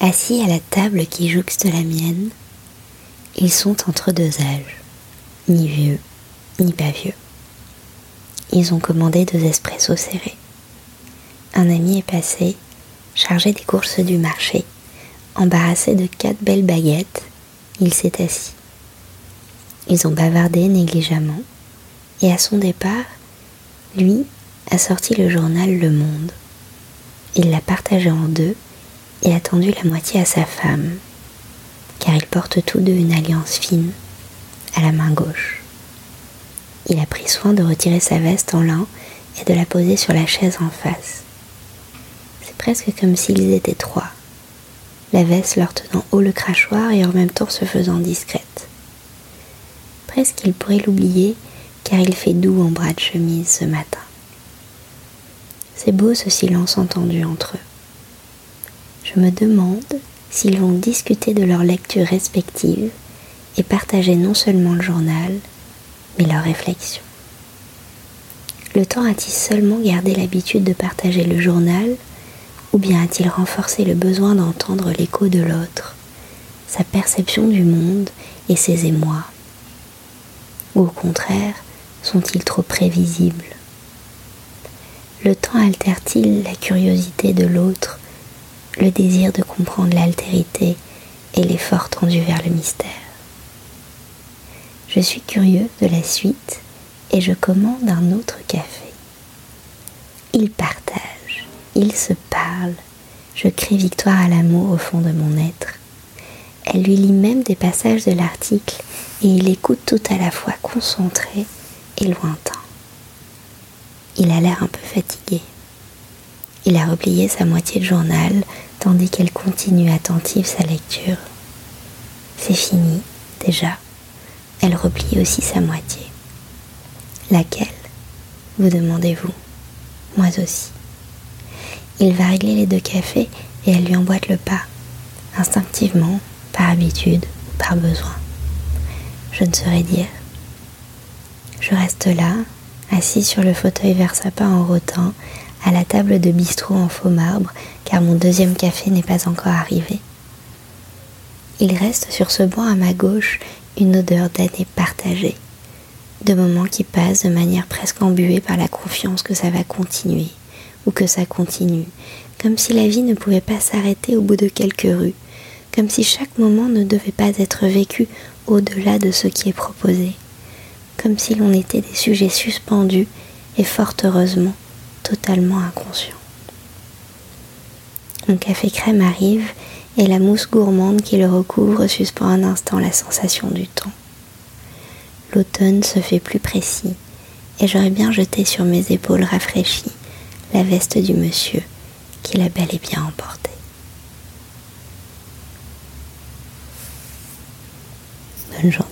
Assis à la table qui jouxte la mienne, ils sont entre deux âges, ni vieux, ni pas vieux. Ils ont commandé deux espressos serrés. Un ami est passé, chargé des courses du marché. Embarrassé de quatre belles baguettes, il s'est assis. Ils ont bavardé négligemment, et à son départ, lui a sorti le journal Le Monde. Il l'a partagé en deux et a tendu la moitié à sa femme, car ils portent tous deux une alliance fine à la main gauche. Il a pris soin de retirer sa veste en lin et de la poser sur la chaise en face. C'est presque comme s'ils étaient trois, la veste leur tenant haut le crachoir et en même temps se faisant discrète. Presque il pourrait l'oublier car il fait doux en bras de chemise ce matin. C'est beau ce silence entendu entre eux. Je me demande s'ils vont discuter de leurs lectures respectives et partager non seulement le journal, mais leurs réflexions. Le temps a-t-il seulement gardé l'habitude de partager le journal, ou bien a-t-il renforcé le besoin d'entendre l'écho de l'autre, sa perception du monde et ses émois? Ou au contraire, sont-ils trop prévisibles? Le temps altère-t-il la curiosité de l'autre le désir de comprendre l'altérité et l'effort tendu vers le mystère. Je suis curieux de la suite et je commande un autre café. Ils partagent, ils se parlent, je crie victoire à l'amour au fond de mon être. Elle lui lit même des passages de l'article et il écoute tout à la fois concentré et lointain. Il a l'air un peu fatigué. Il a replié sa moitié de journal tandis qu'elle continue attentive sa lecture. C'est fini, déjà. Elle replie aussi sa moitié. Laquelle? Vous demandez-vous Moi aussi. Il va régler les deux cafés et elle lui emboîte le pas, instinctivement, par habitude ou par besoin. Je ne saurais dire. Je reste là, assis sur le fauteuil vers sapin en rotin, à la table de bistrot en faux marbre, car mon deuxième café n'est pas encore arrivé. Il reste sur ce banc à ma gauche une odeur d'années partagées, de moments qui passent de manière presque embuée par la confiance que ça va continuer, ou que ça continue, comme si la vie ne pouvait pas s'arrêter au bout de quelques rues, comme si chaque moment ne devait pas être vécu au-delà de ce qui est proposé, comme si l'on était des sujets suspendus et fort heureusement totalement inconscient. Mon café crème arrive et la mousse gourmande qui le recouvre suspend un instant la sensation du temps. L'automne se fait plus précis et j'aurais bien jeté sur mes épaules rafraîchies la veste du monsieur qui l'a bel et bien emporté. Bonne journée.